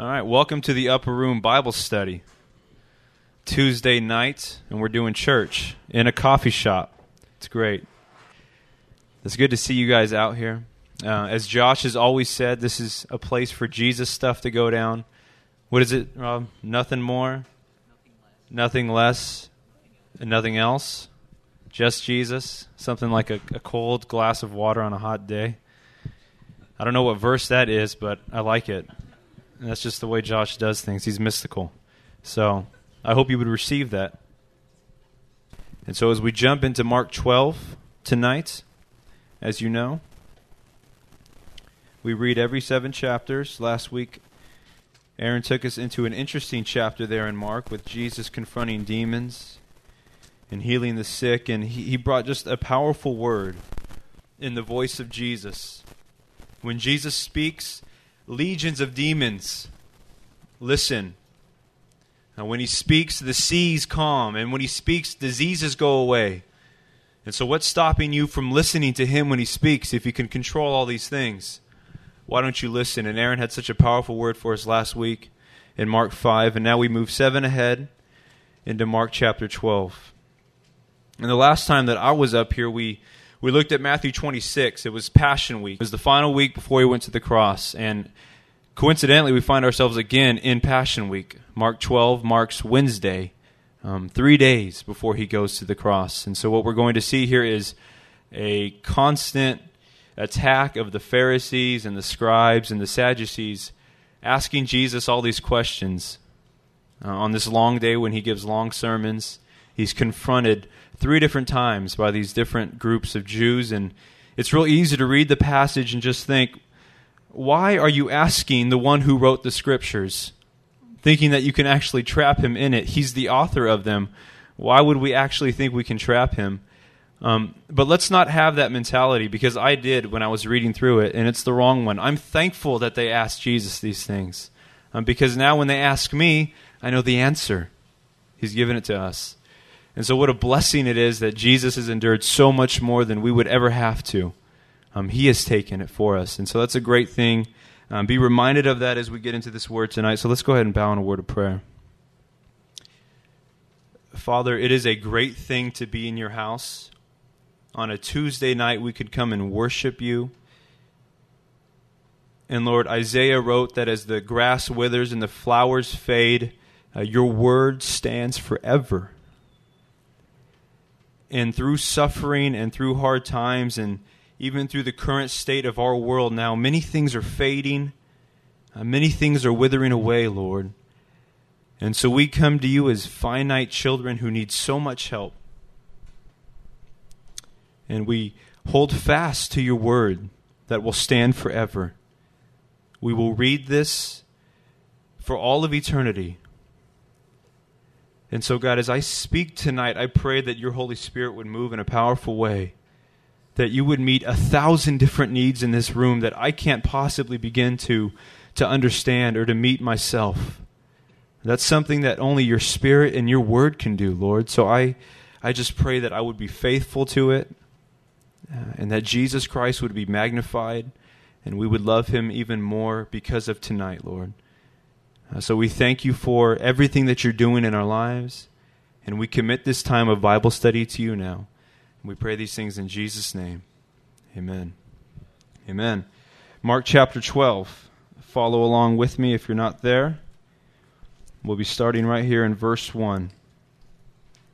All right, welcome to the Upper Room Bible Study. Tuesday night, and we're doing church in a coffee shop. It's great. It's good to see you guys out here. Uh, as Josh has always said, this is a place for Jesus stuff to go down. What is it, Rob? Nothing more, nothing less, and nothing else. Just Jesus. Something like a, a cold glass of water on a hot day. I don't know what verse that is, but I like it. And that's just the way Josh does things. He's mystical. So I hope you would receive that. And so as we jump into Mark 12 tonight, as you know, we read every seven chapters. Last week, Aaron took us into an interesting chapter there in Mark with Jesus confronting demons and healing the sick. And he, he brought just a powerful word in the voice of Jesus. When Jesus speaks, legions of demons listen. And when he speaks, the seas calm. And when he speaks, diseases go away. And so, what's stopping you from listening to him when he speaks if you can control all these things? Why don't you listen? And Aaron had such a powerful word for us last week in Mark 5. And now we move seven ahead into Mark chapter 12. And the last time that I was up here, we we looked at Matthew 26. It was Passion Week. It was the final week before he went to the cross. And coincidentally, we find ourselves again in Passion Week. Mark 12 marks Wednesday, um, three days before he goes to the cross. And so, what we're going to see here is a constant attack of the Pharisees and the scribes and the Sadducees asking Jesus all these questions. Uh, on this long day when he gives long sermons, he's confronted three different times by these different groups of Jews. And it's real easy to read the passage and just think, why are you asking the one who wrote the scriptures? Thinking that you can actually trap him in it. He's the author of them. Why would we actually think we can trap him? Um, but let's not have that mentality because I did when I was reading through it, and it's the wrong one. I'm thankful that they asked Jesus these things um, because now when they ask me, I know the answer. He's given it to us. And so, what a blessing it is that Jesus has endured so much more than we would ever have to. Um, he has taken it for us. And so, that's a great thing. Um, be reminded of that as we get into this word tonight. So, let's go ahead and bow in a word of prayer. Father, it is a great thing to be in your house. On a Tuesday night, we could come and worship you. And Lord, Isaiah wrote that as the grass withers and the flowers fade, uh, your word stands forever and through suffering and through hard times and even through the current state of our world now, many things are fading, uh, many things are withering away, Lord. And so we come to you as finite children who need so much help. And we hold fast to your word that will stand forever. We will read this for all of eternity. And so, God, as I speak tonight, I pray that your Holy Spirit would move in a powerful way, that you would meet a thousand different needs in this room that I can't possibly begin to, to understand or to meet myself. That's something that only your Spirit and your Word can do, Lord. So I, I just pray that I would be faithful to it uh, and that Jesus Christ would be magnified and we would love him even more because of tonight, Lord. Uh, so we thank you for everything that you're doing in our lives, and we commit this time of Bible study to you now. We pray these things in Jesus' name. Amen. Amen. Mark chapter 12. Follow along with me if you're not there. We'll be starting right here in verse 1.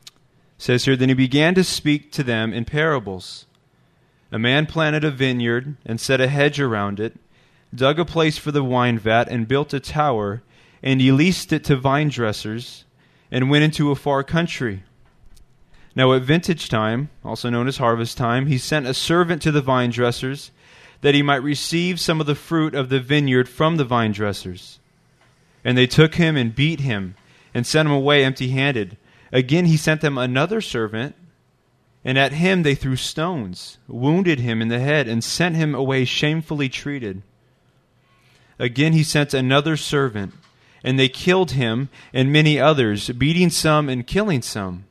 It says here, Then he began to speak to them in parables. A man planted a vineyard and set a hedge around it, dug a place for the wine vat, and built a tower and he leased it to vine dressers and went into a far country. Now, at vintage time, also known as harvest time, he sent a servant to the vine dressers that he might receive some of the fruit of the vineyard from the vine dressers. And they took him and beat him and sent him away empty handed. Again, he sent them another servant, and at him they threw stones, wounded him in the head, and sent him away shamefully treated. Again, he sent another servant and they killed him and many others, beating some and killing some.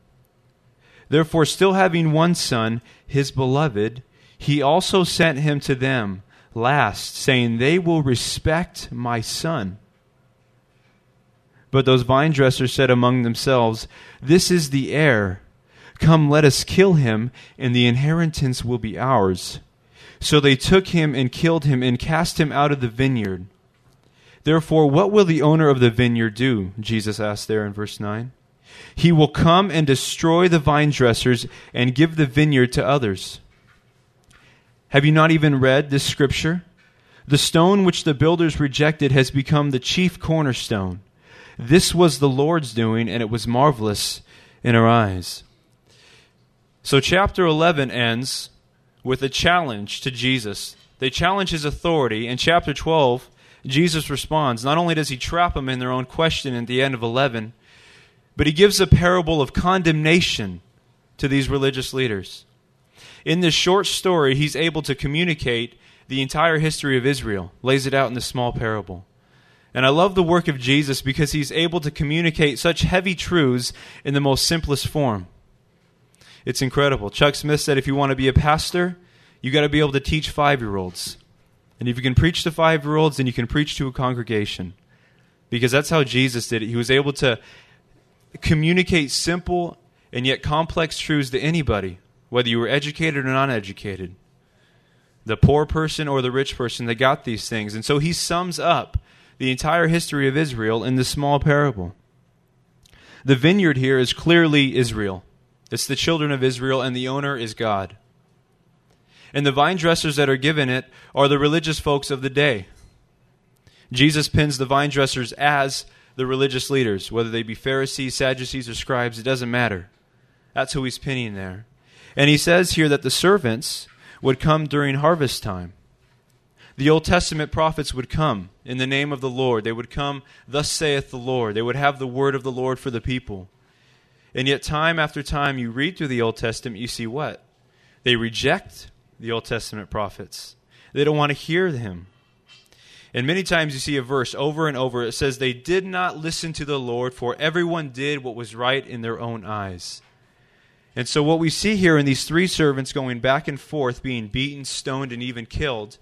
Therefore, still having one son, his beloved, he also sent him to them last, saying, They will respect my son. But those vine dressers said among themselves, This is the heir. Come, let us kill him, and the inheritance will be ours. So they took him and killed him and cast him out of the vineyard. Therefore, what will the owner of the vineyard do? Jesus asked there in verse 9. He will come and destroy the vine dressers and give the vineyard to others. Have you not even read this scripture? The stone which the builders rejected has become the chief cornerstone. This was the Lord's doing, and it was marvelous in our eyes. So, chapter 11 ends with a challenge to Jesus. They challenge his authority. In chapter 12, Jesus responds. Not only does he trap them in their own question at the end of 11, but he gives a parable of condemnation to these religious leaders. In this short story, he's able to communicate the entire history of Israel, lays it out in this small parable. And I love the work of Jesus because he's able to communicate such heavy truths in the most simplest form. It's incredible. Chuck Smith said if you want to be a pastor, you got to be able to teach five year olds. And if you can preach to five year olds, then you can preach to a congregation. Because that's how Jesus did it. He was able to communicate simple and yet complex truths to anybody, whether you were educated or non educated. The poor person or the rich person, they got these things. And so he sums up the entire history of Israel in this small parable. The vineyard here is clearly Israel. It's the children of Israel, and the owner is God. And the vine dressers that are given it are the religious folks of the day. Jesus pins the vine dressers as the religious leaders, whether they be Pharisees, Sadducees, or scribes, it doesn't matter. That's who he's pinning there. And he says here that the servants would come during harvest time. The Old Testament prophets would come in the name of the Lord. They would come, Thus saith the Lord. They would have the word of the Lord for the people. And yet, time after time, you read through the Old Testament, you see what? They reject the Old Testament prophets, they don't want to hear him. And many times you see a verse over and over. It says, They did not listen to the Lord, for everyone did what was right in their own eyes. And so, what we see here in these three servants going back and forth, being beaten, stoned, and even killed,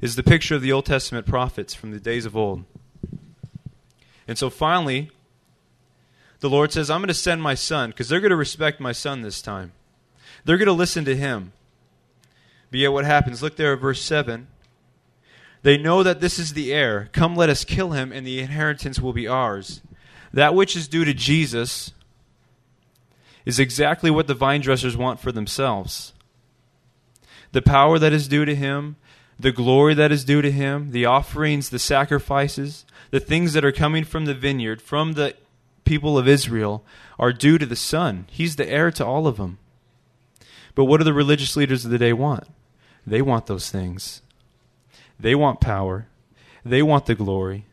is the picture of the Old Testament prophets from the days of old. And so finally, the Lord says, I'm going to send my son because they're going to respect my son this time. They're going to listen to him. But yet, what happens? Look there at verse 7. They know that this is the heir. Come, let us kill him, and the inheritance will be ours. That which is due to Jesus is exactly what the vine dressers want for themselves. The power that is due to him, the glory that is due to him, the offerings, the sacrifices, the things that are coming from the vineyard, from the people of Israel, are due to the Son. He's the heir to all of them. But what do the religious leaders of the day want? They want those things. They want power. They want the glory.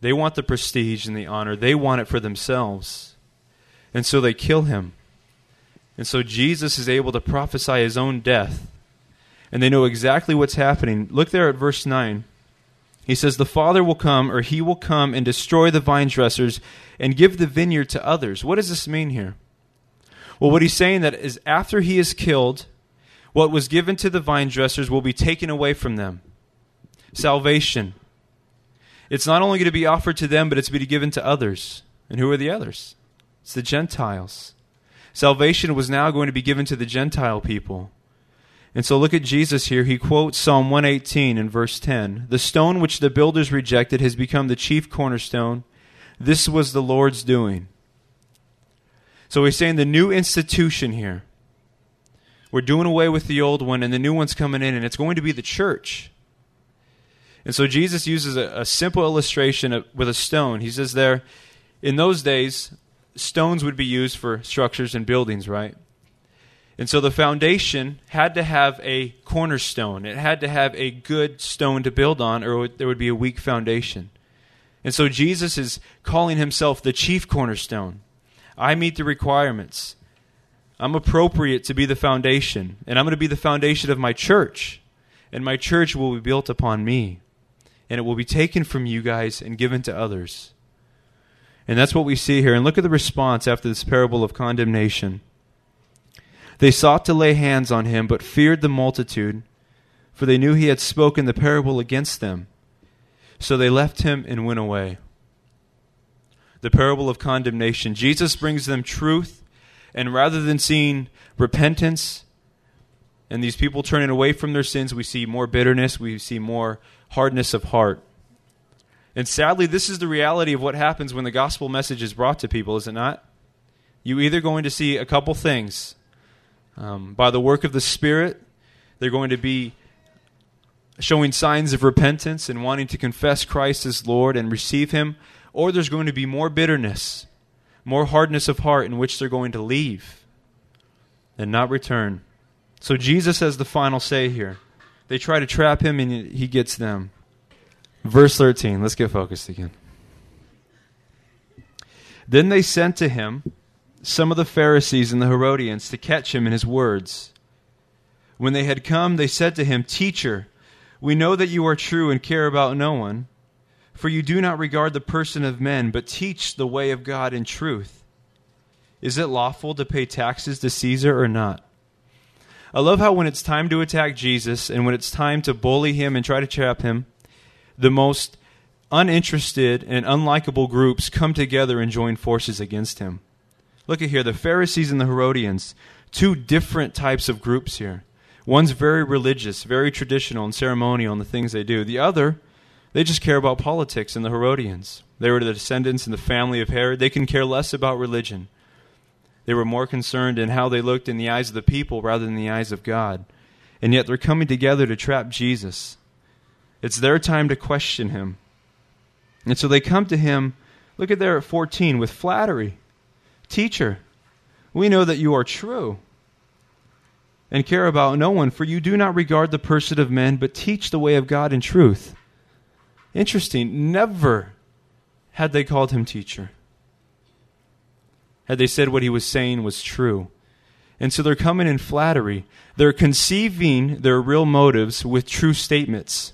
They want the prestige and the honor. They want it for themselves. And so they kill him. And so Jesus is able to prophesy his own death and they know exactly what's happening. Look there at verse 9. He says, The Father will come, or he will come and destroy the vine dressers and give the vineyard to others. What does this mean here? Well, what he's saying that is after he is killed, what was given to the vine dressers will be taken away from them. Salvation. It's not only going to be offered to them, but it's going to be given to others. And who are the others? It's the Gentiles. Salvation was now going to be given to the Gentile people. And so look at Jesus here. He quotes Psalm 118 in verse 10 The stone which the builders rejected has become the chief cornerstone. This was the Lord's doing. So he's saying the new institution here. We're doing away with the old one, and the new one's coming in, and it's going to be the church. And so Jesus uses a, a simple illustration of, with a stone. He says there, in those days, stones would be used for structures and buildings, right? And so the foundation had to have a cornerstone. It had to have a good stone to build on, or there would be a weak foundation. And so Jesus is calling himself the chief cornerstone. I meet the requirements. I'm appropriate to be the foundation, and I'm going to be the foundation of my church. And my church will be built upon me, and it will be taken from you guys and given to others. And that's what we see here. And look at the response after this parable of condemnation. They sought to lay hands on him, but feared the multitude, for they knew he had spoken the parable against them. So they left him and went away. the parable of condemnation. Jesus brings them truth, and rather than seeing repentance and these people turning away from their sins, we see more bitterness, we see more hardness of heart. And sadly, this is the reality of what happens when the gospel message is brought to people, is it not? You either going to see a couple things. Um, by the work of the Spirit, they're going to be showing signs of repentance and wanting to confess Christ as Lord and receive Him, or there's going to be more bitterness, more hardness of heart in which they're going to leave and not return. So Jesus has the final say here. They try to trap him and he gets them. Verse 13, let's get focused again. Then they sent to him some of the Pharisees and the Herodians to catch him in his words. When they had come, they said to him, Teacher, we know that you are true and care about no one, for you do not regard the person of men, but teach the way of God in truth. Is it lawful to pay taxes to Caesar or not? I love how when it's time to attack Jesus and when it's time to bully him and try to trap him, the most uninterested and unlikable groups come together and join forces against him. Look at here the Pharisees and the Herodians, two different types of groups here. One's very religious, very traditional and ceremonial in the things they do. The other, they just care about politics and the Herodians. They were the descendants in the family of Herod. They can care less about religion. They were more concerned in how they looked in the eyes of the people rather than the eyes of God. And yet they're coming together to trap Jesus. It's their time to question him. And so they come to him, look at there at 14, with flattery. Teacher, we know that you are true and care about no one, for you do not regard the person of men, but teach the way of God in truth. Interesting. Never had they called him teacher had they said what he was saying was true. And so they're coming in flattery. They're conceiving their real motives with true statements.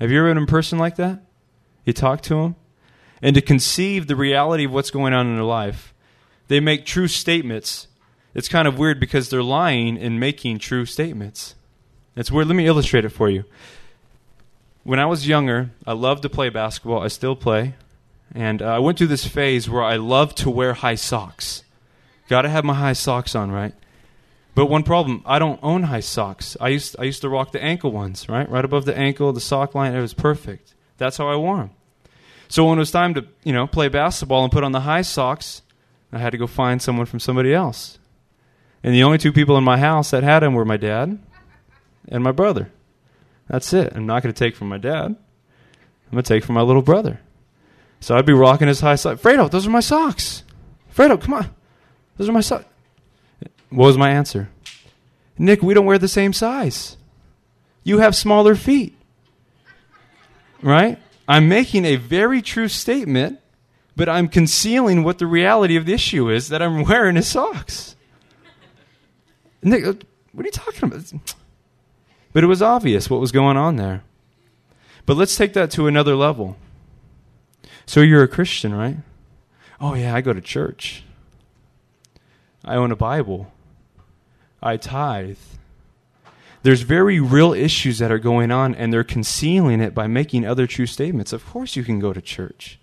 Have you ever met a person like that? You talk to them? And to conceive the reality of what's going on in their life, they make true statements. It's kind of weird because they're lying and making true statements. It's weird. Let me illustrate it for you. When I was younger, I loved to play basketball. I still play. And uh, I went through this phase where I loved to wear high socks. Got to have my high socks on, right? But one problem, I don't own high socks. I used I used to rock the ankle ones, right? Right above the ankle, the sock line, it was perfect. That's how I wore them. So when it was time to, you know, play basketball and put on the high socks, I had to go find someone from somebody else. And the only two people in my house that had them were my dad and my brother. That's it. I'm not going to take from my dad. I'm going to take from my little brother. So I'd be rocking his high socks. Fredo, those are my socks. Fredo, come on. Those are my socks. What was my answer? Nick, we don't wear the same size. You have smaller feet. Right? I'm making a very true statement, but I'm concealing what the reality of the issue is that I'm wearing his socks. Nick, uh, what are you talking about? But it was obvious what was going on there. But let's take that to another level. So you're a Christian, right? Oh, yeah, I go to church. I own a Bible. I tithe. There's very real issues that are going on, and they're concealing it by making other true statements. Of course, you can go to church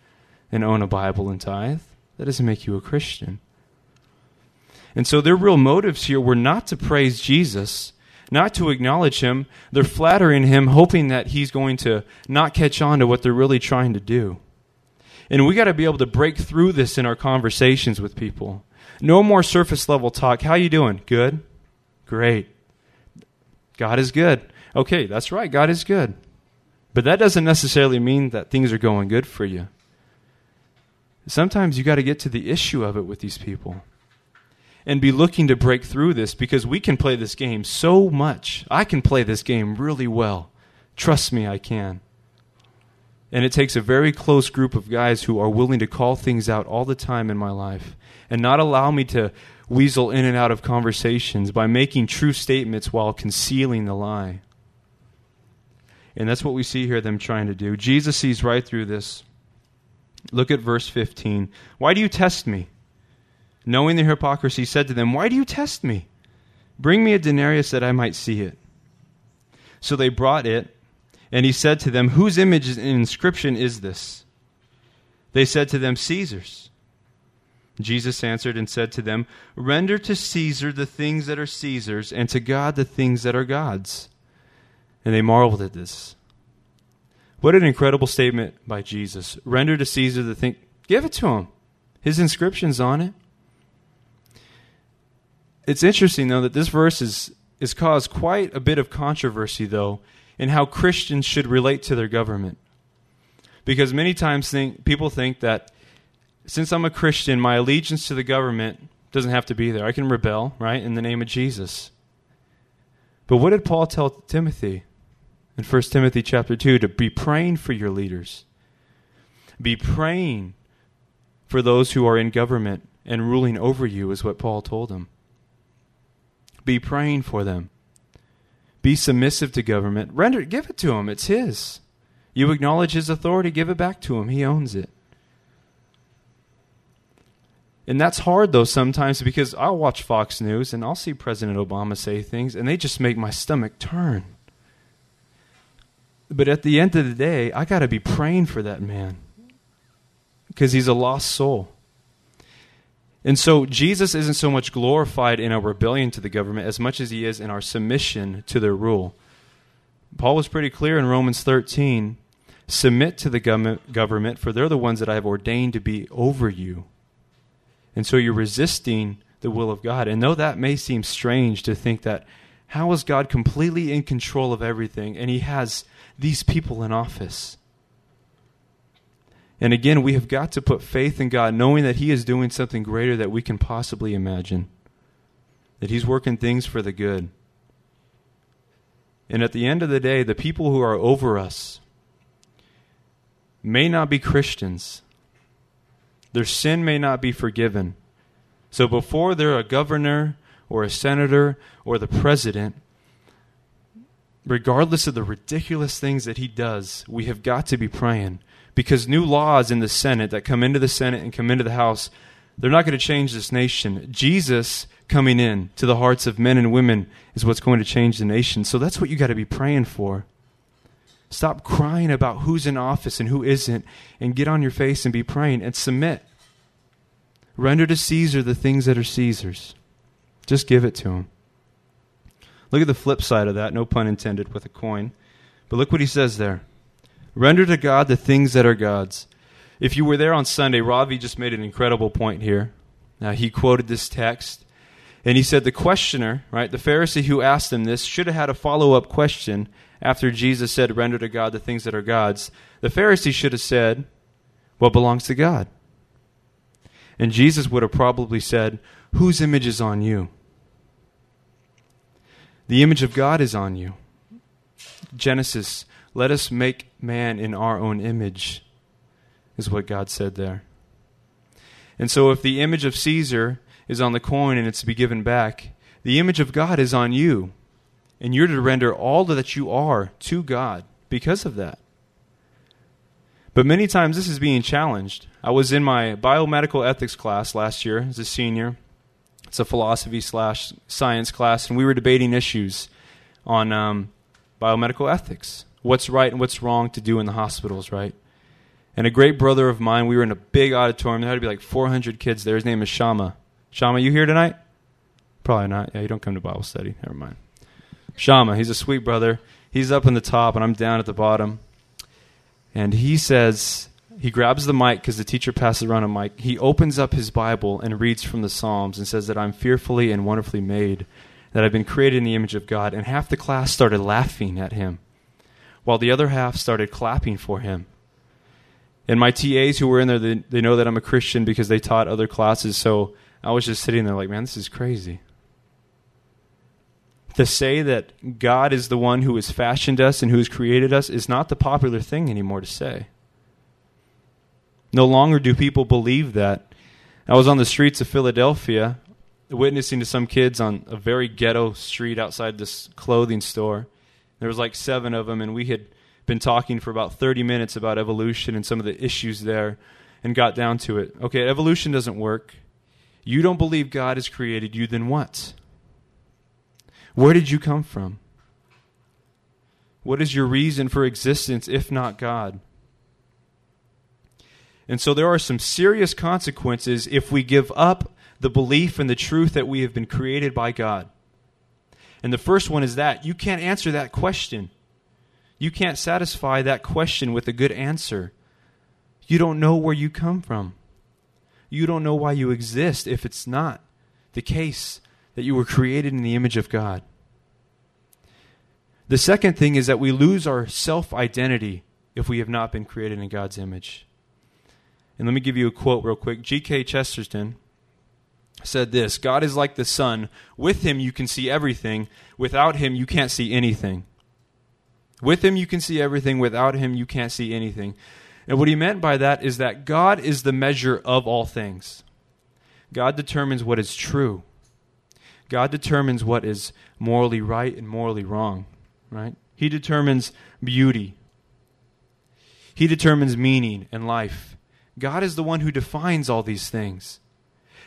and own a Bible and tithe. That doesn't make you a Christian. And so their real motives here were not to praise Jesus, not to acknowledge him. They're flattering him, hoping that he's going to not catch on to what they're really trying to do. And we got to be able to break through this in our conversations with people. No more surface level talk. How you doing? Good? Great. God is good. Okay, that's right. God is good. But that doesn't necessarily mean that things are going good for you. Sometimes you got to get to the issue of it with these people and be looking to break through this because we can play this game so much. I can play this game really well. Trust me, I can. And it takes a very close group of guys who are willing to call things out all the time in my life and not allow me to weasel in and out of conversations by making true statements while concealing the lie. And that's what we see here them trying to do. Jesus sees right through this. Look at verse 15. Why do you test me? Knowing their hypocrisy, said to them, Why do you test me? Bring me a denarius that I might see it. So they brought it and he said to them, Whose image and inscription is this? They said to them, Caesar's. Jesus answered and said to them, Render to Caesar the things that are Caesar's, and to God the things that are God's. And they marveled at this. What an incredible statement by Jesus. Render to Caesar the thing, give it to him. His inscription's on it. It's interesting, though, that this verse is, has caused quite a bit of controversy, though, in how Christians should relate to their government. Because many times think, people think that since I'm a Christian, my allegiance to the government doesn't have to be there. I can rebel, right, in the name of Jesus. But what did Paul tell Timothy in 1 Timothy chapter 2 to be praying for your leaders? Be praying for those who are in government and ruling over you is what Paul told him. Be praying for them. Be submissive to government. Render it, give it to him. It's his. You acknowledge his authority, give it back to him. He owns it. And that's hard, though, sometimes because I'll watch Fox News and I'll see President Obama say things, and they just make my stomach turn. But at the end of the day, I got to be praying for that man because he's a lost soul. And so Jesus isn't so much glorified in our rebellion to the government as much as he is in our submission to their rule. Paul was pretty clear in Romans 13 submit to the government, for they're the ones that I have ordained to be over you. And so you're resisting the will of God. And though that may seem strange to think that, how is God completely in control of everything and he has these people in office? And again, we have got to put faith in God, knowing that He is doing something greater that we can possibly imagine, that He's working things for the good. And at the end of the day, the people who are over us may not be Christians, their sin may not be forgiven. So before they're a governor or a senator or the president, regardless of the ridiculous things that he does, we have got to be praying because new laws in the Senate that come into the Senate and come into the House, they're not going to change this nation. Jesus coming in to the hearts of men and women is what's going to change the nation. So that's what you got to be praying for. Stop crying about who's in office and who isn't, and get on your face and be praying and submit. Render to Caesar the things that are Caesar's. Just give it to him. Look at the flip side of that, no pun intended, with a coin. But look what he says there. Render to God the things that are God's. If you were there on Sunday, Ravi just made an incredible point here. Now, he quoted this text, and he said the questioner, right, the Pharisee who asked him this, should have had a follow up question after Jesus said, Render to God the things that are God's, the Pharisee should have said, What belongs to God? And Jesus would have probably said, Whose image is on you? The image of God is on you. Genesis, let us make man in our own image, is what God said there. And so, if the image of Caesar is on the coin and it's to be given back, the image of God is on you. And you're to render all that you are to God because of that. But many times this is being challenged. I was in my biomedical ethics class last year as a senior. It's a philosophy slash science class, and we were debating issues on um, biomedical ethics. What's right and what's wrong to do in the hospitals, right? And a great brother of mine, we were in a big auditorium. There had to be like 400 kids there. His name is Shama. Shama, you here tonight? Probably not. Yeah, you don't come to Bible study. Never mind. Shama, he's a sweet brother. He's up in the top, and I'm down at the bottom. And he says, he grabs the mic because the teacher passes around a mic. He opens up his Bible and reads from the Psalms and says that I'm fearfully and wonderfully made, that I've been created in the image of God. And half the class started laughing at him, while the other half started clapping for him. And my TAs who were in there, they, they know that I'm a Christian because they taught other classes. So I was just sitting there like, man, this is crazy to say that God is the one who has fashioned us and who has created us is not the popular thing anymore to say. No longer do people believe that. I was on the streets of Philadelphia witnessing to some kids on a very ghetto street outside this clothing store. There was like seven of them, and we had been talking for about 30 minutes about evolution and some of the issues there and got down to it. Okay, evolution doesn't work. You don't believe God has created you, then what? Where did you come from? What is your reason for existence if not God? And so there are some serious consequences if we give up the belief and the truth that we have been created by God. And the first one is that you can't answer that question. You can't satisfy that question with a good answer. You don't know where you come from. You don't know why you exist if it's not the case that you were created in the image of God. The second thing is that we lose our self identity if we have not been created in God's image. And let me give you a quote real quick. G.K. Chesterton said this God is like the sun. With him, you can see everything. Without him, you can't see anything. With him, you can see everything. Without him, you can't see anything. And what he meant by that is that God is the measure of all things. God determines what is true. God determines what is morally right and morally wrong, right? He determines beauty. He determines meaning and life. God is the one who defines all these things.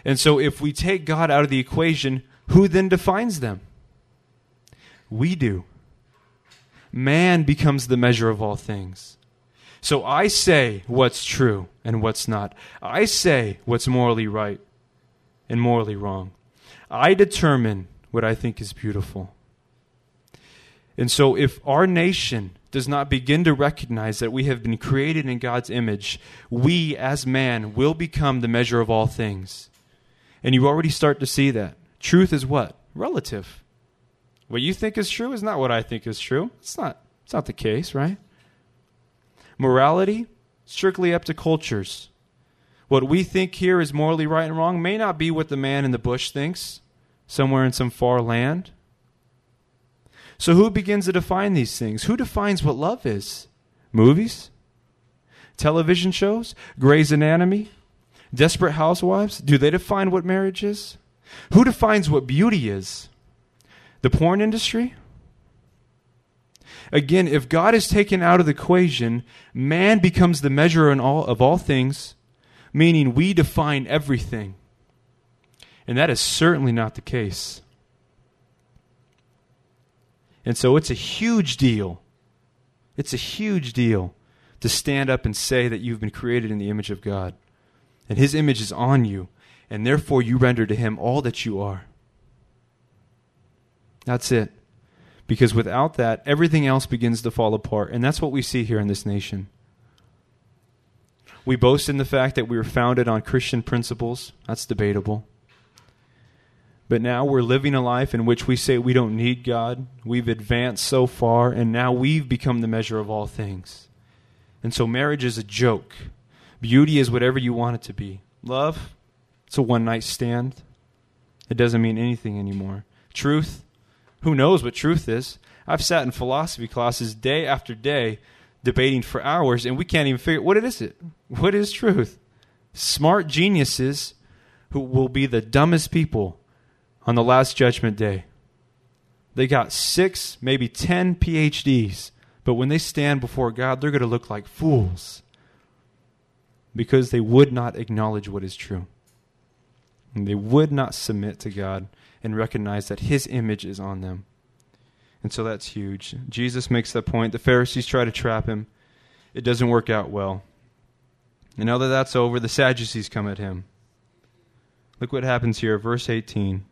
And so if we take God out of the equation, who then defines them? We do. Man becomes the measure of all things. So I say what's true and what's not. I say what's morally right and morally wrong. I determine what I think is beautiful. And so if our nation does not begin to recognize that we have been created in God's image, we as man will become the measure of all things. And you already start to see that. Truth is what? Relative. What you think is true is not what I think is true. It's not it's not the case, right? Morality strictly up to cultures. What we think here is morally right and wrong may not be what the man in the bush thinks somewhere in some far land. So, who begins to define these things? Who defines what love is? Movies? Television shows? Grey's Anatomy? Desperate Housewives? Do they define what marriage is? Who defines what beauty is? The porn industry? Again, if God is taken out of the equation, man becomes the measure all, of all things, meaning we define everything. And that is certainly not the case. And so it's a huge deal. It's a huge deal to stand up and say that you've been created in the image of God. And His image is on you, and therefore you render to Him all that you are. That's it. Because without that, everything else begins to fall apart. And that's what we see here in this nation. We boast in the fact that we were founded on Christian principles. That's debatable. But now we're living a life in which we say we don't need God. We've advanced so far, and now we've become the measure of all things. And so marriage is a joke. Beauty is whatever you want it to be. Love, it's a one night stand. It doesn't mean anything anymore. Truth, who knows what truth is? I've sat in philosophy classes day after day debating for hours, and we can't even figure what it is. It what is truth? Smart geniuses who will be the dumbest people on the last judgment day. They got six, maybe ten PhDs, but when they stand before God, they're going to look like fools because they would not acknowledge what is true. And they would not submit to God and recognize that His image is on them. And so that's huge. Jesus makes that point. The Pharisees try to trap him, it doesn't work out well. And now that that's over, the Sadducees come at him. Look what happens here, verse 18.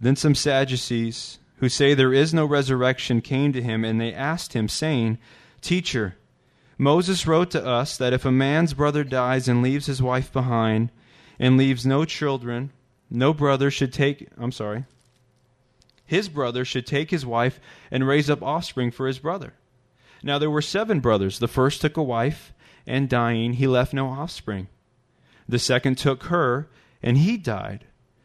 Then some Sadducees, who say there is no resurrection, came to him, and they asked him, saying, Teacher, Moses wrote to us that if a man's brother dies and leaves his wife behind, and leaves no children, no brother should take, I'm sorry, his brother should take his wife and raise up offspring for his brother. Now there were seven brothers. The first took a wife, and dying, he left no offspring. The second took her, and he died,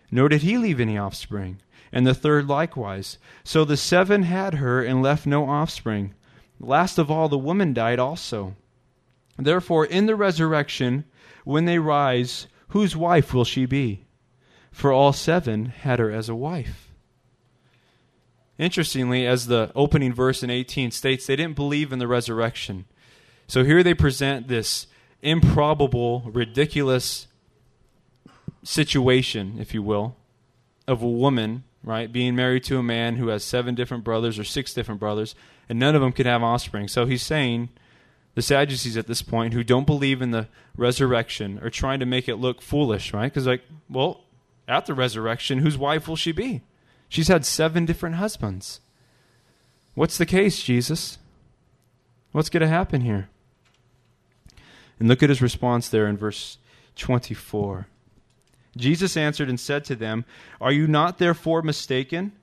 nor did he leave any offspring and the third likewise. So the seven had her and left no offspring. Last of all, the woman died also. Therefore, in the resurrection, when they rise, whose wife will she be? For all seven had her as a wife. Interestingly, as the opening verse in 18 states, they didn't believe in the resurrection. So here they present this improbable, ridiculous situation, if you will, of a woman right? Being married to a man who has seven different brothers or six different brothers, and none of them could have offspring. So he's saying the Sadducees at this point, who don't believe in the resurrection, are trying to make it look foolish, right? Because, like, well, at the resurrection, whose wife will she be? She's had seven different husbands. What's the case, Jesus? What's going to happen here? And look at his response there in verse 24. Jesus answered and said to them, Are you not therefore mistaken?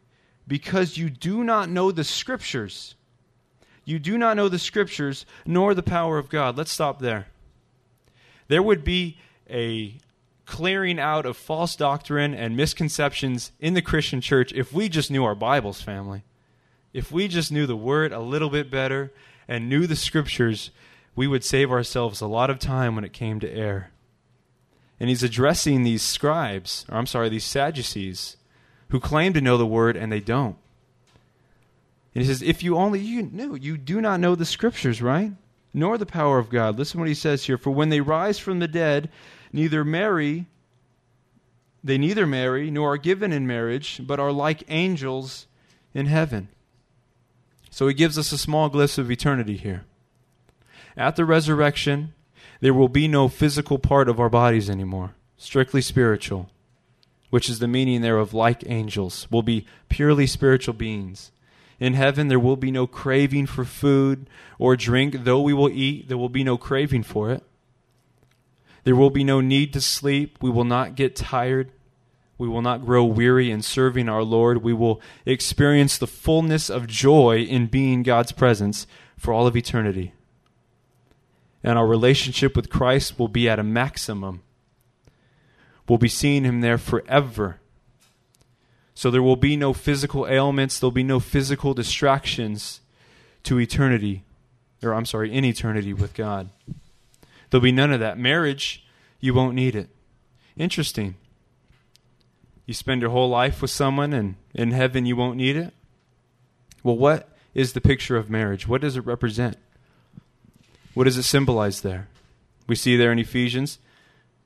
Because you do not know the Scriptures. You do not know the Scriptures, nor the power of God. Let's stop there. There would be a clearing out of false doctrine and misconceptions in the Christian church if we just knew our Bibles, family. If we just knew the Word a little bit better and knew the Scriptures, we would save ourselves a lot of time when it came to error. And he's addressing these scribes, or I'm sorry, these Sadducees, who claim to know the Word and they don't. And he says, If you only you knew, you do not know the Scriptures, right? Nor the power of God. Listen what he says here. For when they rise from the dead, neither marry, they neither marry nor are given in marriage, but are like angels in heaven. So he gives us a small glimpse of eternity here. At the resurrection, there will be no physical part of our bodies anymore, strictly spiritual, which is the meaning there of like angels, will be purely spiritual beings. In heaven, there will be no craving for food or drink. Though we will eat, there will be no craving for it. There will be no need to sleep. We will not get tired. We will not grow weary in serving our Lord. We will experience the fullness of joy in being God's presence for all of eternity. And our relationship with Christ will be at a maximum. We'll be seeing Him there forever so there will be no physical ailments, there'll be no physical distractions to eternity, or I'm sorry, in eternity with God. There'll be none of that. Marriage, you won't need it. Interesting. You spend your whole life with someone, and in heaven you won't need it? Well, what is the picture of marriage? What does it represent? What does it symbolize there? We see there in Ephesians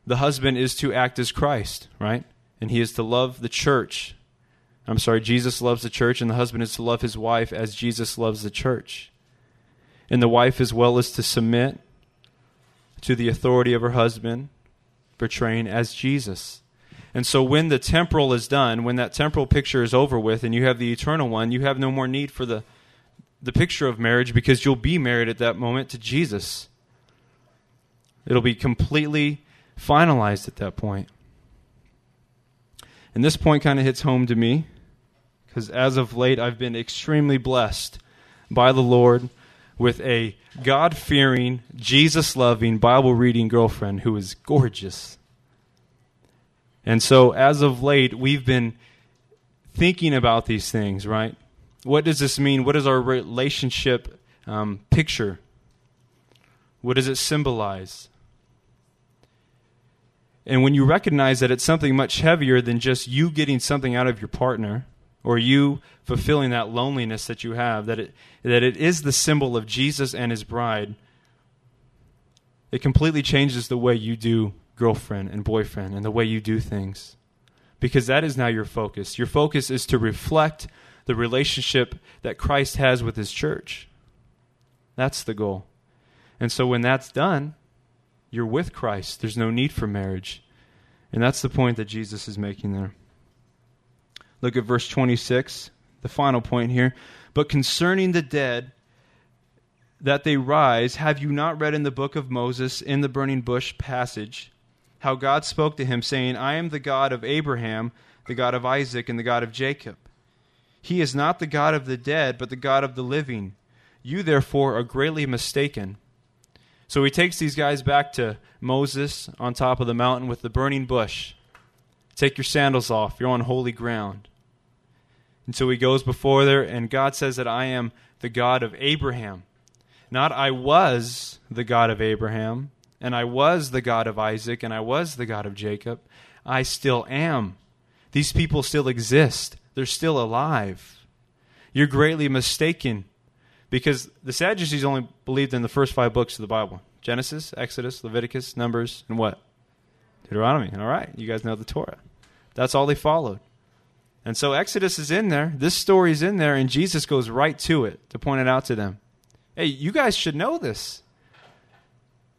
the husband is to act as Christ, right? And he is to love the church I'm sorry, Jesus loves the church, and the husband is to love his wife as Jesus loves the church. And the wife, as well, is to submit to the authority of her husband, portraying as Jesus. And so, when the temporal is done, when that temporal picture is over with, and you have the eternal one, you have no more need for the, the picture of marriage because you'll be married at that moment to Jesus. It'll be completely finalized at that point. And this point kind of hits home to me because as of late I've been extremely blessed by the Lord with a God fearing, Jesus loving, Bible reading girlfriend who is gorgeous. And so as of late, we've been thinking about these things, right? What does this mean? What is our relationship um, picture? What does it symbolize? And when you recognize that it's something much heavier than just you getting something out of your partner, or you fulfilling that loneliness that you have, that it, that it is the symbol of Jesus and his bride, it completely changes the way you do girlfriend and boyfriend and the way you do things. Because that is now your focus. Your focus is to reflect the relationship that Christ has with his church. That's the goal. And so when that's done, you're with Christ. There's no need for marriage. And that's the point that Jesus is making there. Look at verse 26, the final point here. But concerning the dead, that they rise, have you not read in the book of Moses, in the burning bush passage, how God spoke to him, saying, I am the God of Abraham, the God of Isaac, and the God of Jacob? He is not the God of the dead, but the God of the living. You, therefore, are greatly mistaken. So he takes these guys back to Moses on top of the mountain with the burning bush. Take your sandals off. You're on holy ground. And so he goes before there, and God says that I am the God of Abraham. Not I was the God of Abraham, and I was the God of Isaac, and I was the God of Jacob. I still am. These people still exist, they're still alive. You're greatly mistaken because the Sadducees only believed in the first five books of the Bible Genesis, Exodus, Leviticus, Numbers, and what? Deuteronomy. All right, you guys know the Torah. That's all they followed. And so Exodus is in there, this story is in there, and Jesus goes right to it to point it out to them. Hey, you guys should know this.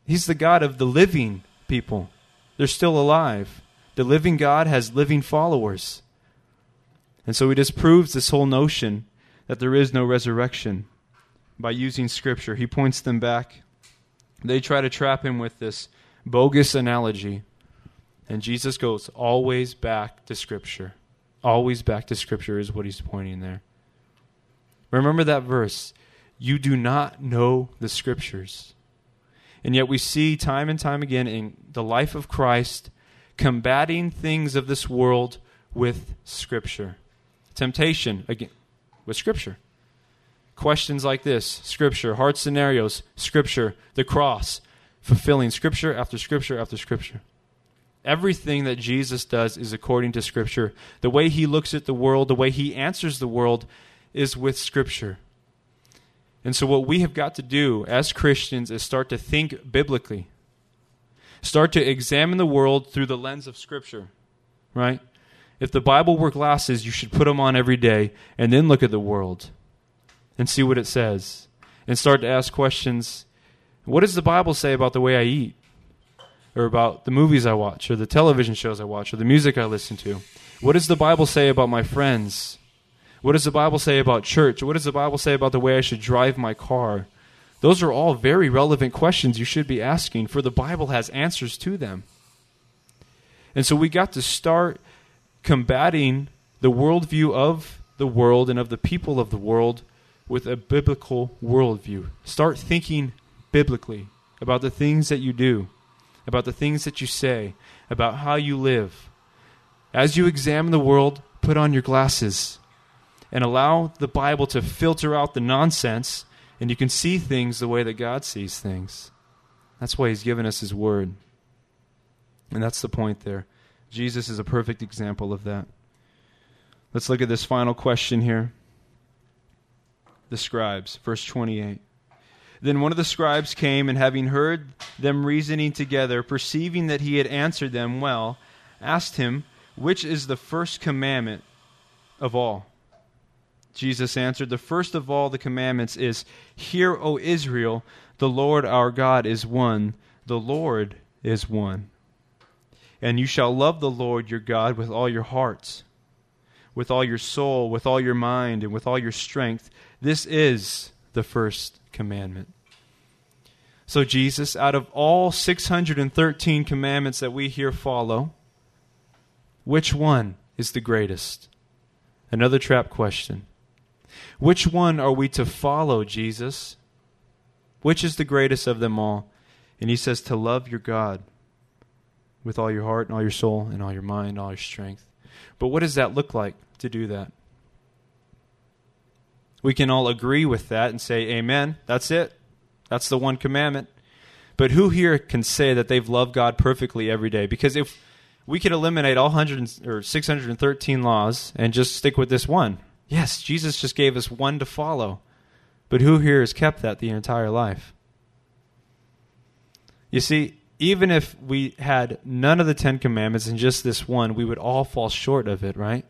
He's the God of the living people. They're still alive. The living God has living followers. And so he disproves this whole notion that there is no resurrection by using Scripture. He points them back. They try to trap him with this bogus analogy. And Jesus goes always back to Scripture. Always back to Scripture is what he's pointing there. Remember that verse. You do not know the Scriptures. And yet we see time and time again in the life of Christ combating things of this world with Scripture. Temptation, again, with Scripture. Questions like this Scripture. Hard scenarios, Scripture. The cross, fulfilling Scripture after Scripture after Scripture. Everything that Jesus does is according to Scripture. The way he looks at the world, the way he answers the world, is with Scripture. And so, what we have got to do as Christians is start to think biblically, start to examine the world through the lens of Scripture, right? If the Bible were glasses, you should put them on every day and then look at the world and see what it says and start to ask questions. What does the Bible say about the way I eat? Or about the movies I watch, or the television shows I watch, or the music I listen to? What does the Bible say about my friends? What does the Bible say about church? What does the Bible say about the way I should drive my car? Those are all very relevant questions you should be asking, for the Bible has answers to them. And so we got to start combating the worldview of the world and of the people of the world with a biblical worldview. Start thinking biblically about the things that you do, about the things that you say, about how you live. As you examine the world, put on your glasses and allow the Bible to filter out the nonsense, and you can see things the way that God sees things. That's why He's given us His Word. And that's the point there. Jesus is a perfect example of that. Let's look at this final question here. The scribes, verse 28. Then one of the scribes came, and having heard them reasoning together, perceiving that he had answered them well, asked him, Which is the first commandment of all? Jesus answered, The first of all the commandments is, Hear, O Israel, the Lord our God is one, the Lord is one. And you shall love the Lord your God with all your hearts, with all your soul, with all your mind, and with all your strength. This is the first commandment. So, Jesus, out of all 613 commandments that we here follow, which one is the greatest? Another trap question. Which one are we to follow, Jesus? Which is the greatest of them all? And he says to love your God with all your heart and all your soul and all your mind all your strength. But what does that look like to do that? We can all agree with that and say, Amen. That's it. That's the one commandment. But who here can say that they've loved God perfectly every day? Because if we could eliminate all 100 or 613 laws and just stick with this one, yes, Jesus just gave us one to follow. But who here has kept that the entire life? You see, even if we had none of the Ten Commandments and just this one, we would all fall short of it, right?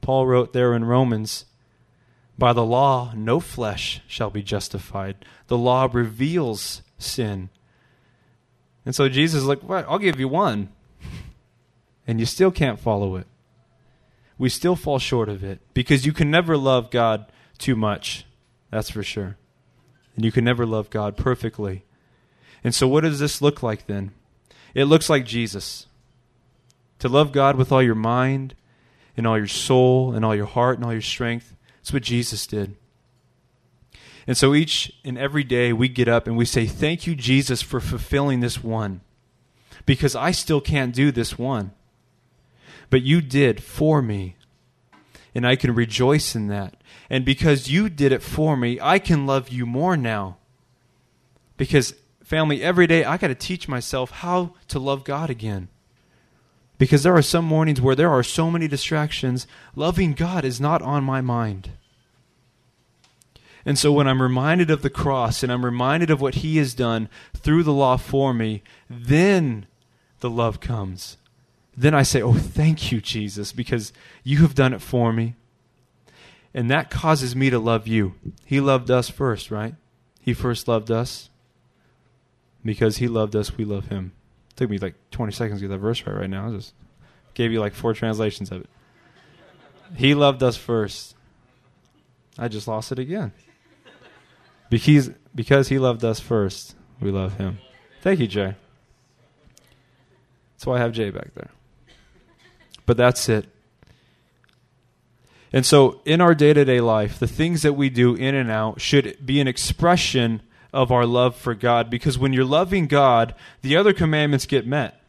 Paul wrote there in Romans By the law, no flesh shall be justified. The law reveals sin. And so Jesus is like, well, I'll give you one. And you still can't follow it. We still fall short of it because you can never love God too much. That's for sure. And you can never love God perfectly. And so, what does this look like then? It looks like Jesus. To love God with all your mind, and all your soul, and all your heart, and all your strength. That's what Jesus did. And so, each and every day we get up and we say, Thank you, Jesus, for fulfilling this one. Because I still can't do this one. But you did for me. And I can rejoice in that. And because you did it for me, I can love you more now. Because family, every day I got to teach myself how to love God again. Because there are some mornings where there are so many distractions, loving God is not on my mind. And so when I'm reminded of the cross and I'm reminded of what He has done through the law for me, then the love comes. Then I say, Oh, thank you, Jesus, because you have done it for me. And that causes me to love you. He loved us first, right? He first loved us. Because he loved us, we love him. Took me like 20 seconds to get that verse right right now. I just gave you like four translations of it. He loved us first. I just lost it again. Because, because he loved us first, we love him. Thank you, Jay. That's why I have Jay back there. But that's it. And so, in our day to day life, the things that we do in and out should be an expression of our love for God. Because when you're loving God, the other commandments get met.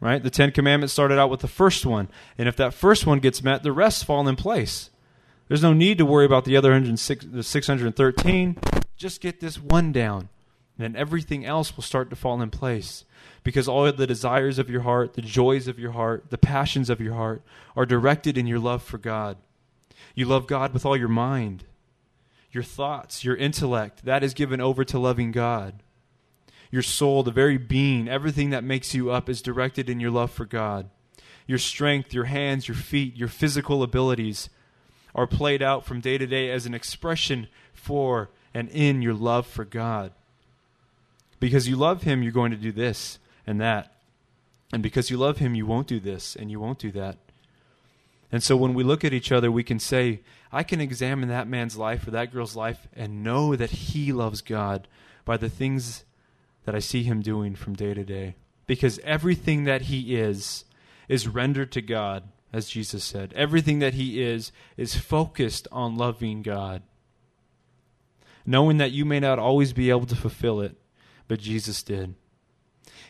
Right? The Ten Commandments started out with the first one. And if that first one gets met, the rest fall in place. There's no need to worry about the other 613. Just get this one down. And then everything else will start to fall in place. Because all the desires of your heart, the joys of your heart, the passions of your heart are directed in your love for God. You love God with all your mind, your thoughts, your intellect. That is given over to loving God. Your soul, the very being, everything that makes you up is directed in your love for God. Your strength, your hands, your feet, your physical abilities are played out from day to day as an expression for and in your love for God. Because you love Him, you're going to do this and that. And because you love Him, you won't do this and you won't do that. And so when we look at each other, we can say, I can examine that man's life or that girl's life and know that he loves God by the things that I see him doing from day to day. Because everything that he is is rendered to God, as Jesus said. Everything that he is is focused on loving God. Knowing that you may not always be able to fulfill it, but Jesus did.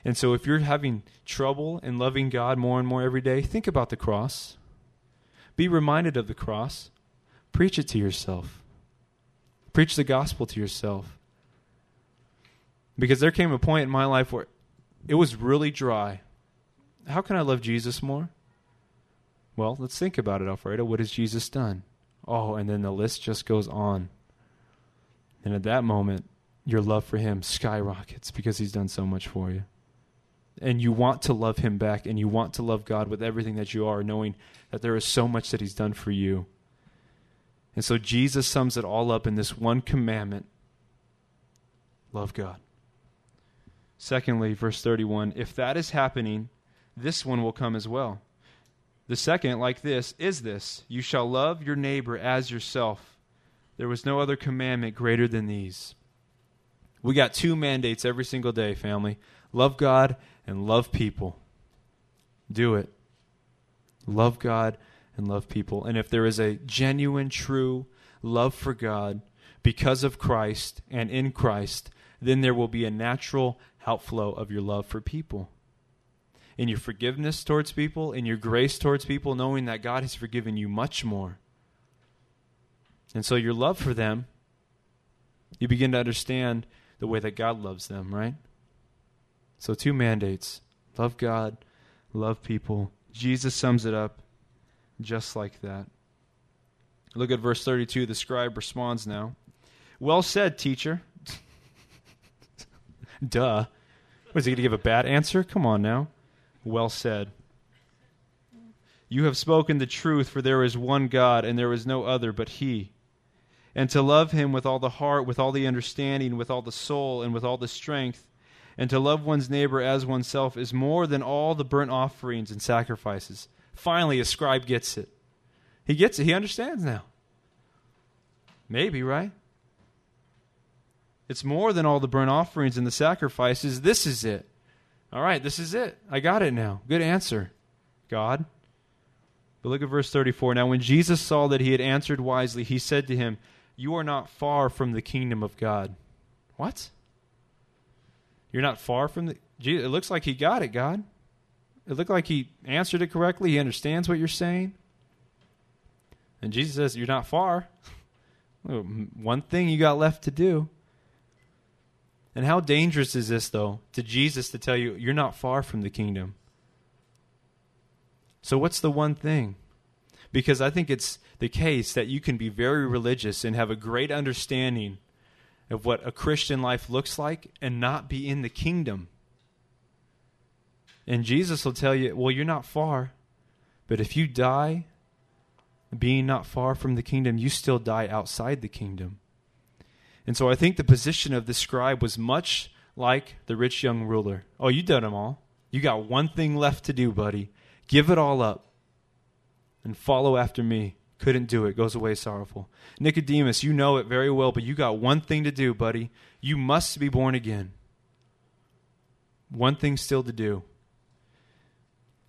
And so if you're having trouble in loving God more and more every day, think about the cross. Be reminded of the cross. Preach it to yourself. Preach the gospel to yourself. Because there came a point in my life where it was really dry. How can I love Jesus more? Well, let's think about it, Alfredo. What has Jesus done? Oh, and then the list just goes on. And at that moment, your love for him skyrockets because he's done so much for you and you want to love him back and you want to love God with everything that you are, knowing that there is so much that he's done for you. And so Jesus sums it all up in this one commandment love God. Secondly, verse 31 if that is happening, this one will come as well. The second, like this, is this you shall love your neighbor as yourself. There was no other commandment greater than these. We got two mandates every single day, family love God and love people. Do it. Love God and love people. And if there is a genuine, true love for God because of Christ and in Christ, then there will be a natural outflow of your love for people. In your forgiveness towards people, in your grace towards people, knowing that God has forgiven you much more. And so your love for them, you begin to understand the way that God loves them, right? So, two mandates love God, love people. Jesus sums it up just like that. Look at verse 32. The scribe responds now. Well said, teacher. Duh. Was he going to give a bad answer? Come on now. Well said. You have spoken the truth, for there is one God, and there is no other but He. And to love Him with all the heart, with all the understanding, with all the soul, and with all the strength, and to love one's neighbor as oneself is more than all the burnt offerings and sacrifices. Finally, a scribe gets it. He gets it. He understands now. Maybe, right? It's more than all the burnt offerings and the sacrifices. This is it. All right, this is it. I got it now. Good answer, God. But look at verse 34. Now, when Jesus saw that he had answered wisely, he said to him, You are not far from the kingdom of God. What? You're not far from the. It looks like he got it, God. It looked like he answered it correctly. He understands what you're saying. And Jesus says, You're not far. One thing you got left to do. And how dangerous is this, though, to Jesus to tell you, You're not far from the kingdom? So, what's the one thing? Because I think it's the case that you can be very religious and have a great understanding of what a Christian life looks like and not be in the kingdom. And Jesus will tell you, well, you're not far, but if you die being not far from the kingdom, you still die outside the kingdom. And so I think the position of the scribe was much like the rich young ruler. Oh, you done them all. You got one thing left to do, buddy. Give it all up and follow after me. Couldn't do it. Goes away sorrowful. Nicodemus, you know it very well, but you got one thing to do, buddy. You must be born again. One thing still to do.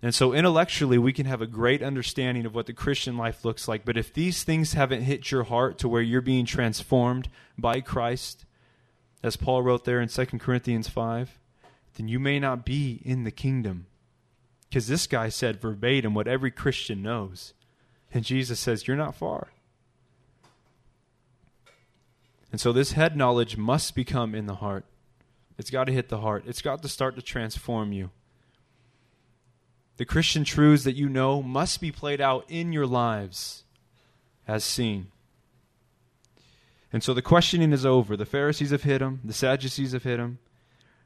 And so intellectually, we can have a great understanding of what the Christian life looks like. But if these things haven't hit your heart to where you're being transformed by Christ, as Paul wrote there in 2 Corinthians 5, then you may not be in the kingdom. Because this guy said verbatim what every Christian knows. And Jesus says, You're not far. And so this head knowledge must become in the heart. It's got to hit the heart, it's got to start to transform you. The Christian truths that you know must be played out in your lives as seen. And so the questioning is over. The Pharisees have hit him, the Sadducees have hit him,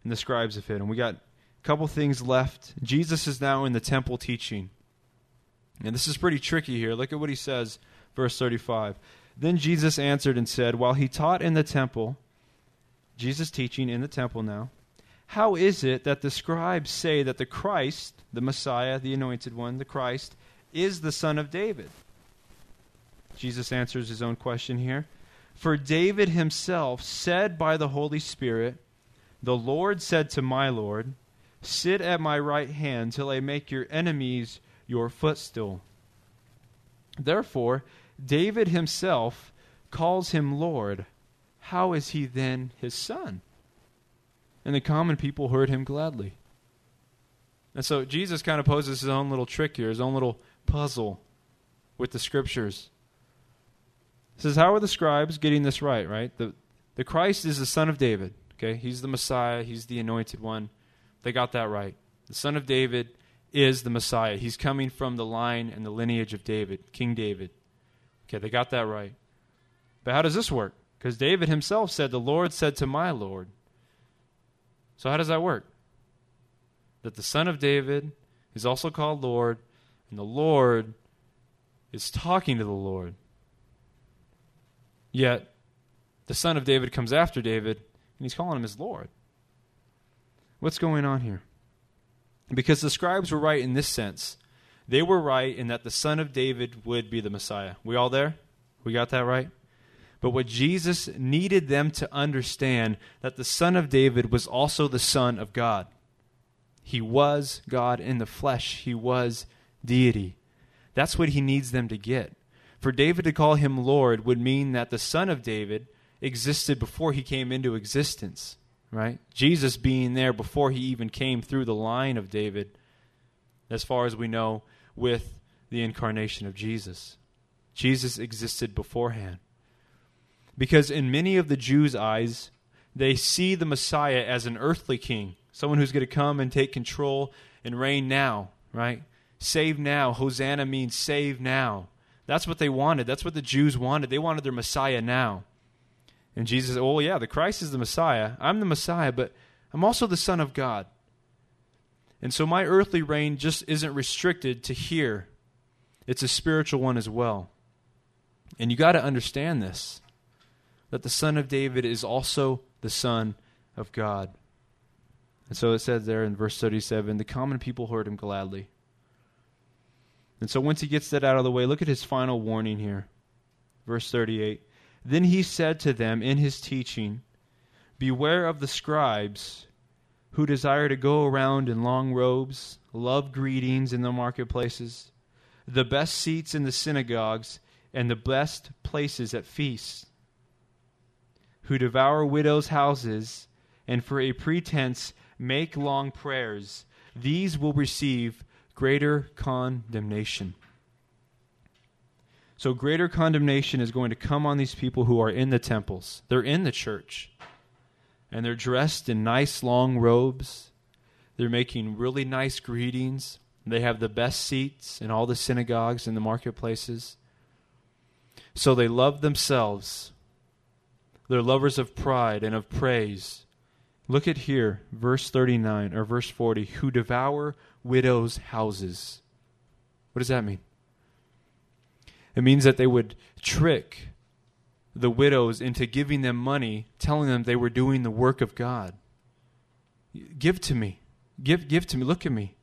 and the scribes have hit him. We got a couple things left. Jesus is now in the temple teaching. And this is pretty tricky here. Look at what he says, verse 35. Then Jesus answered and said, While he taught in the temple, Jesus teaching in the temple now, how is it that the scribes say that the Christ, the Messiah, the anointed one, the Christ, is the son of David? Jesus answers his own question here. For David himself said by the Holy Spirit, The Lord said to my Lord, Sit at my right hand till I make your enemies your footstool. Therefore, David himself calls him Lord. How is he then his son? And the common people heard him gladly. And so Jesus kind of poses his own little trick here, his own little puzzle with the scriptures. He says, How are the scribes getting this right, right? The, the Christ is the son of David. Okay? He's the Messiah, he's the anointed one. They got that right. The son of David is the Messiah. He's coming from the line and the lineage of David, King David. Okay, they got that right. But how does this work? Because David himself said, The Lord said to my Lord. So how does that work? That the son of David is also called Lord, and the Lord is talking to the Lord. Yet, the son of David comes after David, and he's calling him his Lord. What's going on here? Because the scribes were right in this sense. They were right in that the son of David would be the Messiah. We all there? We got that right? But what Jesus needed them to understand that the son of David was also the son of God. He was God in the flesh. He was deity. That's what he needs them to get. For David to call him Lord would mean that the son of David existed before he came into existence right? Jesus being there before he even came through the line of David, as far as we know, with the incarnation of Jesus. Jesus existed beforehand. Because in many of the Jews' eyes, they see the Messiah as an earthly king, someone who's going to come and take control and reign now, right? Save now. Hosanna means save now. That's what they wanted. That's what the Jews wanted. They wanted their Messiah now. And Jesus said, Well, yeah, the Christ is the Messiah. I'm the Messiah, but I'm also the Son of God. And so my earthly reign just isn't restricted to here, it's a spiritual one as well. And you got to understand this that the Son of David is also the Son of God. And so it says there in verse 37 the common people heard him gladly. And so once he gets that out of the way, look at his final warning here. Verse 38 then he said to them in his teaching, Beware of the scribes who desire to go around in long robes, love greetings in the marketplaces, the best seats in the synagogues, and the best places at feasts, who devour widows' houses, and for a pretense make long prayers. These will receive greater condemnation. So greater condemnation is going to come on these people who are in the temples. They're in the church. And they're dressed in nice long robes. They're making really nice greetings. They have the best seats in all the synagogues and the marketplaces. So they love themselves. They're lovers of pride and of praise. Look at here, verse 39 or verse 40 who devour widows' houses. What does that mean? It means that they would trick the widows into giving them money, telling them they were doing the work of God. Give to me. Give give to me. Look at me.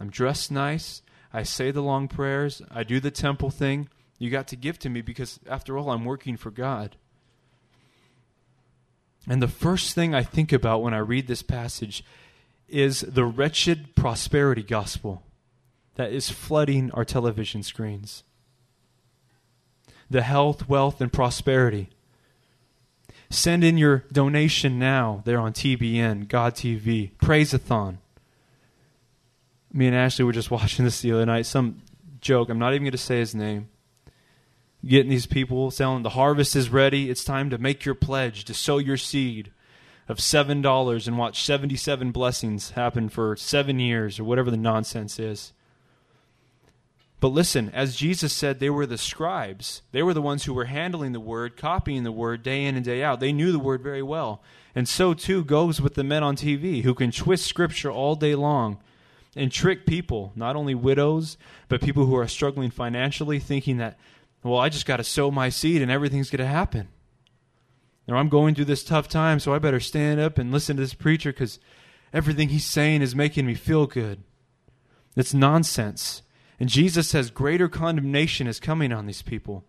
I'm dressed nice. I say the long prayers. I do the temple thing. You got to give to me because after all I'm working for God. And the first thing I think about when I read this passage is the wretched prosperity gospel that is flooding our television screens. The health, wealth, and prosperity. Send in your donation now. They're on TBN, God TV, Praiseathon. Me and Ashley were just watching this the other night. Some joke. I'm not even going to say his name. Getting these people selling the harvest is ready. It's time to make your pledge to sow your seed of $7 and watch 77 blessings happen for seven years or whatever the nonsense is. But listen, as Jesus said, they were the scribes. They were the ones who were handling the word, copying the word day in and day out. They knew the word very well. And so too goes with the men on TV who can twist scripture all day long and trick people, not only widows, but people who are struggling financially, thinking that, well, I just got to sow my seed and everything's going to happen or I'm going through this tough time, so I better stand up and listen to this preacher because everything he's saying is making me feel good. It's nonsense. And Jesus says greater condemnation is coming on these people.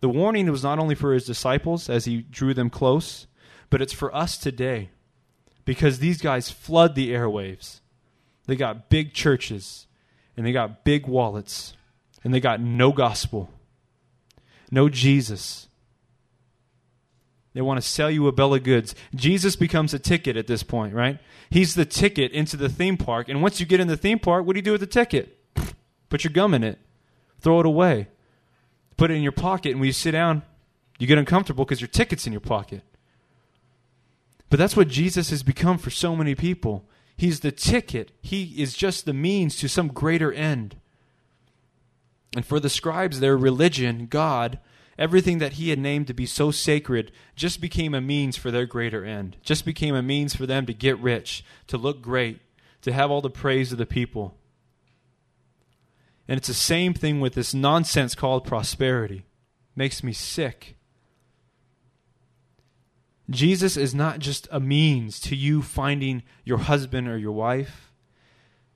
The warning was not only for his disciples as he drew them close, but it's for us today because these guys flood the airwaves. They got big churches and they got big wallets and they got no gospel, no Jesus. They want to sell you a bill of goods. Jesus becomes a ticket at this point, right? He's the ticket into the theme park. And once you get in the theme park, what do you do with the ticket? Put your gum in it, throw it away, put it in your pocket. And when you sit down, you get uncomfortable because your ticket's in your pocket. But that's what Jesus has become for so many people. He's the ticket, He is just the means to some greater end. And for the scribes, their religion, God, everything that he had named to be so sacred just became a means for their greater end, just became a means for them to get rich, to look great, to have all the praise of the people. And it's the same thing with this nonsense called prosperity. Makes me sick. Jesus is not just a means to you finding your husband or your wife.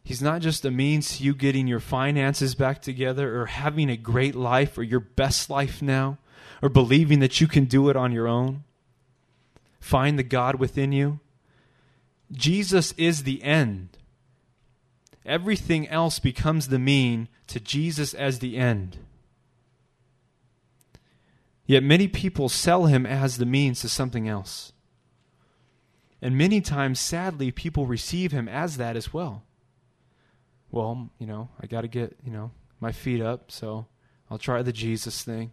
He's not just a means to you getting your finances back together or having a great life or your best life now or believing that you can do it on your own. Find the God within you. Jesus is the end. Everything else becomes the mean to Jesus as the end. Yet many people sell him as the means to something else. And many times, sadly, people receive him as that as well well, you know, I got to get, you know, my feet up, so I'll try the Jesus thing.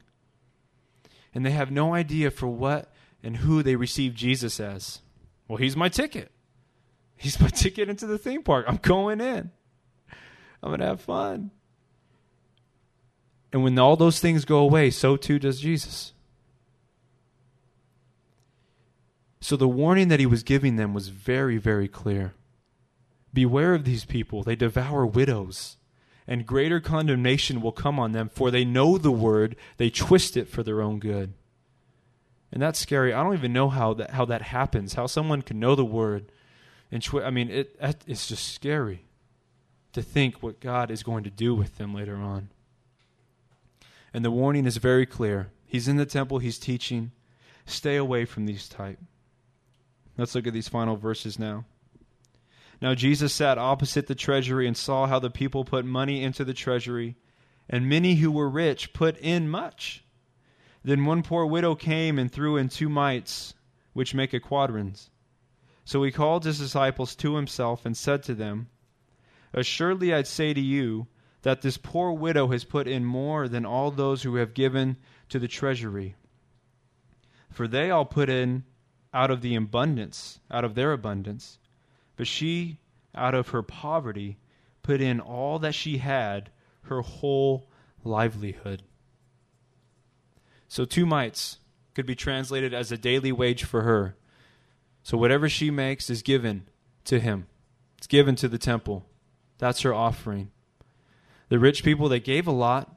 And they have no idea for what and who they receive Jesus as. Well, he's my ticket. He's my ticket into the theme park. I'm going in. I'm going to have fun. And when all those things go away, so too does Jesus. So the warning that he was giving them was very, very clear. Beware of these people, they devour widows, and greater condemnation will come on them, for they know the word, they twist it for their own good. And that's scary. I don't even know how that how that happens. How someone can know the word and twi- I mean it it's just scary to think what God is going to do with them later on. And the warning is very clear. He's in the temple, he's teaching. Stay away from these type. Let's look at these final verses now. Now Jesus sat opposite the treasury and saw how the people put money into the treasury, and many who were rich put in much. Then one poor widow came and threw in two mites, which make a quadrans. So he called his disciples to himself and said to them, Assuredly I say to you, that this poor widow has put in more than all those who have given to the treasury. For they all put in out of the abundance, out of their abundance but she, out of her poverty, put in all that she had, her whole livelihood. So, two mites could be translated as a daily wage for her. So, whatever she makes is given to him, it's given to the temple. That's her offering. The rich people, they gave a lot,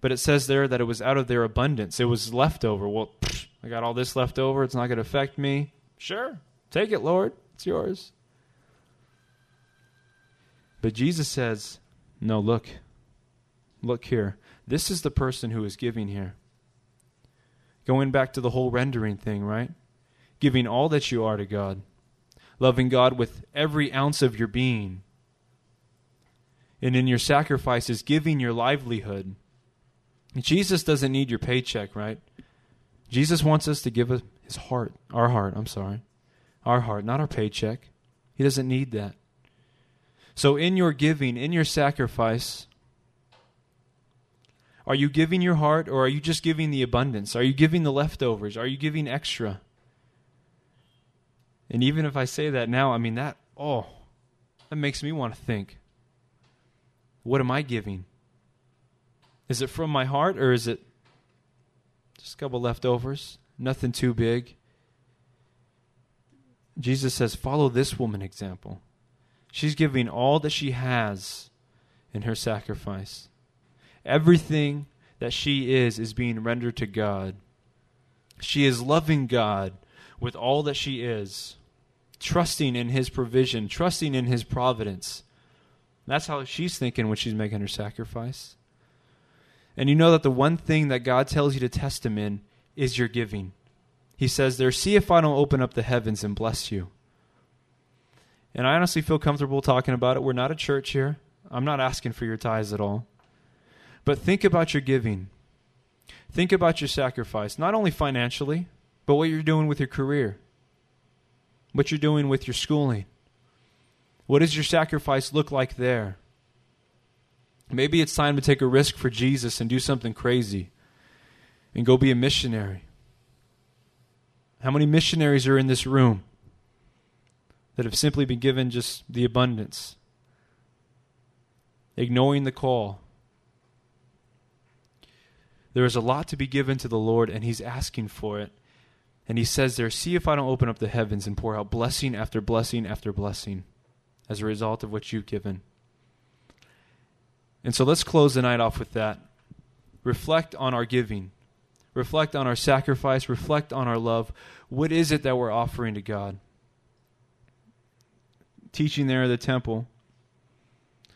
but it says there that it was out of their abundance. It was leftover. Well, pfft, I got all this left over. It's not going to affect me. Sure, take it, Lord. It's yours. But Jesus says, No, look. Look here. This is the person who is giving here. Going back to the whole rendering thing, right? Giving all that you are to God. Loving God with every ounce of your being. And in your sacrifices, giving your livelihood. Jesus doesn't need your paycheck, right? Jesus wants us to give his heart, our heart, I'm sorry, our heart, not our paycheck. He doesn't need that. So, in your giving, in your sacrifice, are you giving your heart or are you just giving the abundance? Are you giving the leftovers? Are you giving extra? And even if I say that now, I mean, that, oh, that makes me want to think. What am I giving? Is it from my heart or is it just a couple leftovers? Nothing too big. Jesus says, Follow this woman example. She's giving all that she has in her sacrifice. Everything that she is is being rendered to God. She is loving God with all that she is, trusting in His provision, trusting in His providence. That's how she's thinking when she's making her sacrifice. And you know that the one thing that God tells you to test Him in is your giving. He says there, See if I don't open up the heavens and bless you. And I honestly feel comfortable talking about it. We're not a church here. I'm not asking for your tithes at all. But think about your giving. Think about your sacrifice, not only financially, but what you're doing with your career, what you're doing with your schooling. What does your sacrifice look like there? Maybe it's time to take a risk for Jesus and do something crazy and go be a missionary. How many missionaries are in this room that have simply been given just the abundance, ignoring the call, there is a lot to be given to the Lord, and He's asking for it. And He says there, See if I don't open up the heavens and pour out blessing after blessing after blessing as a result of what you've given. And so let's close the night off with that. Reflect on our giving, reflect on our sacrifice, reflect on our love. What is it that we're offering to God? Teaching there at the temple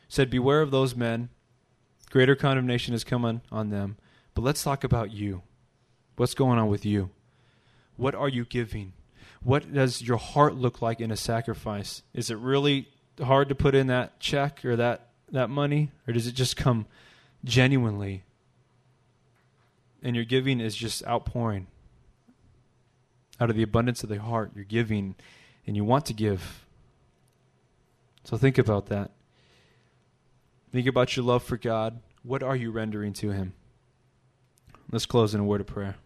said, Beware of those men. Greater condemnation has come on, on them. But let's talk about you. What's going on with you? What are you giving? What does your heart look like in a sacrifice? Is it really hard to put in that check or that, that money? Or does it just come genuinely? And your giving is just outpouring. Out of the abundance of the heart, you're giving and you want to give. So think about that. Think about your love for God. What are you rendering to Him? Let's close in a word of prayer.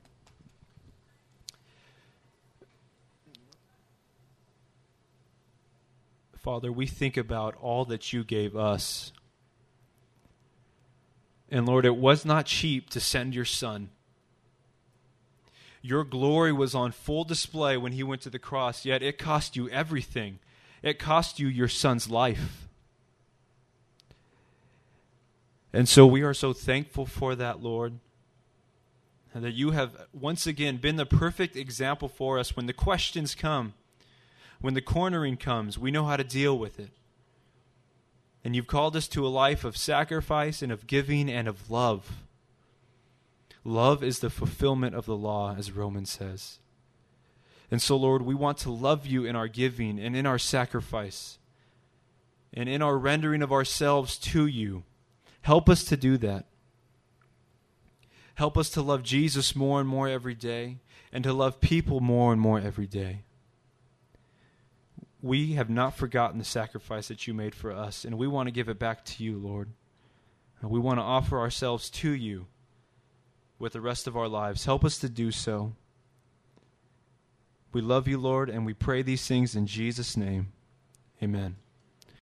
Father, we think about all that you gave us. And Lord, it was not cheap to send your son. Your glory was on full display when he went to the cross, yet it cost you everything. It cost you your son's life. And so we are so thankful for that, Lord that you have once again been the perfect example for us when the questions come, when the cornering comes, we know how to deal with it. And you've called us to a life of sacrifice and of giving and of love. Love is the fulfillment of the law, as Romans says. And so, Lord, we want to love you in our giving and in our sacrifice and in our rendering of ourselves to you. Help us to do that. Help us to love Jesus more and more every day and to love people more and more every day. We have not forgotten the sacrifice that you made for us, and we want to give it back to you, Lord. We want to offer ourselves to you with the rest of our lives. Help us to do so. We love you, Lord, and we pray these things in Jesus' name. Amen.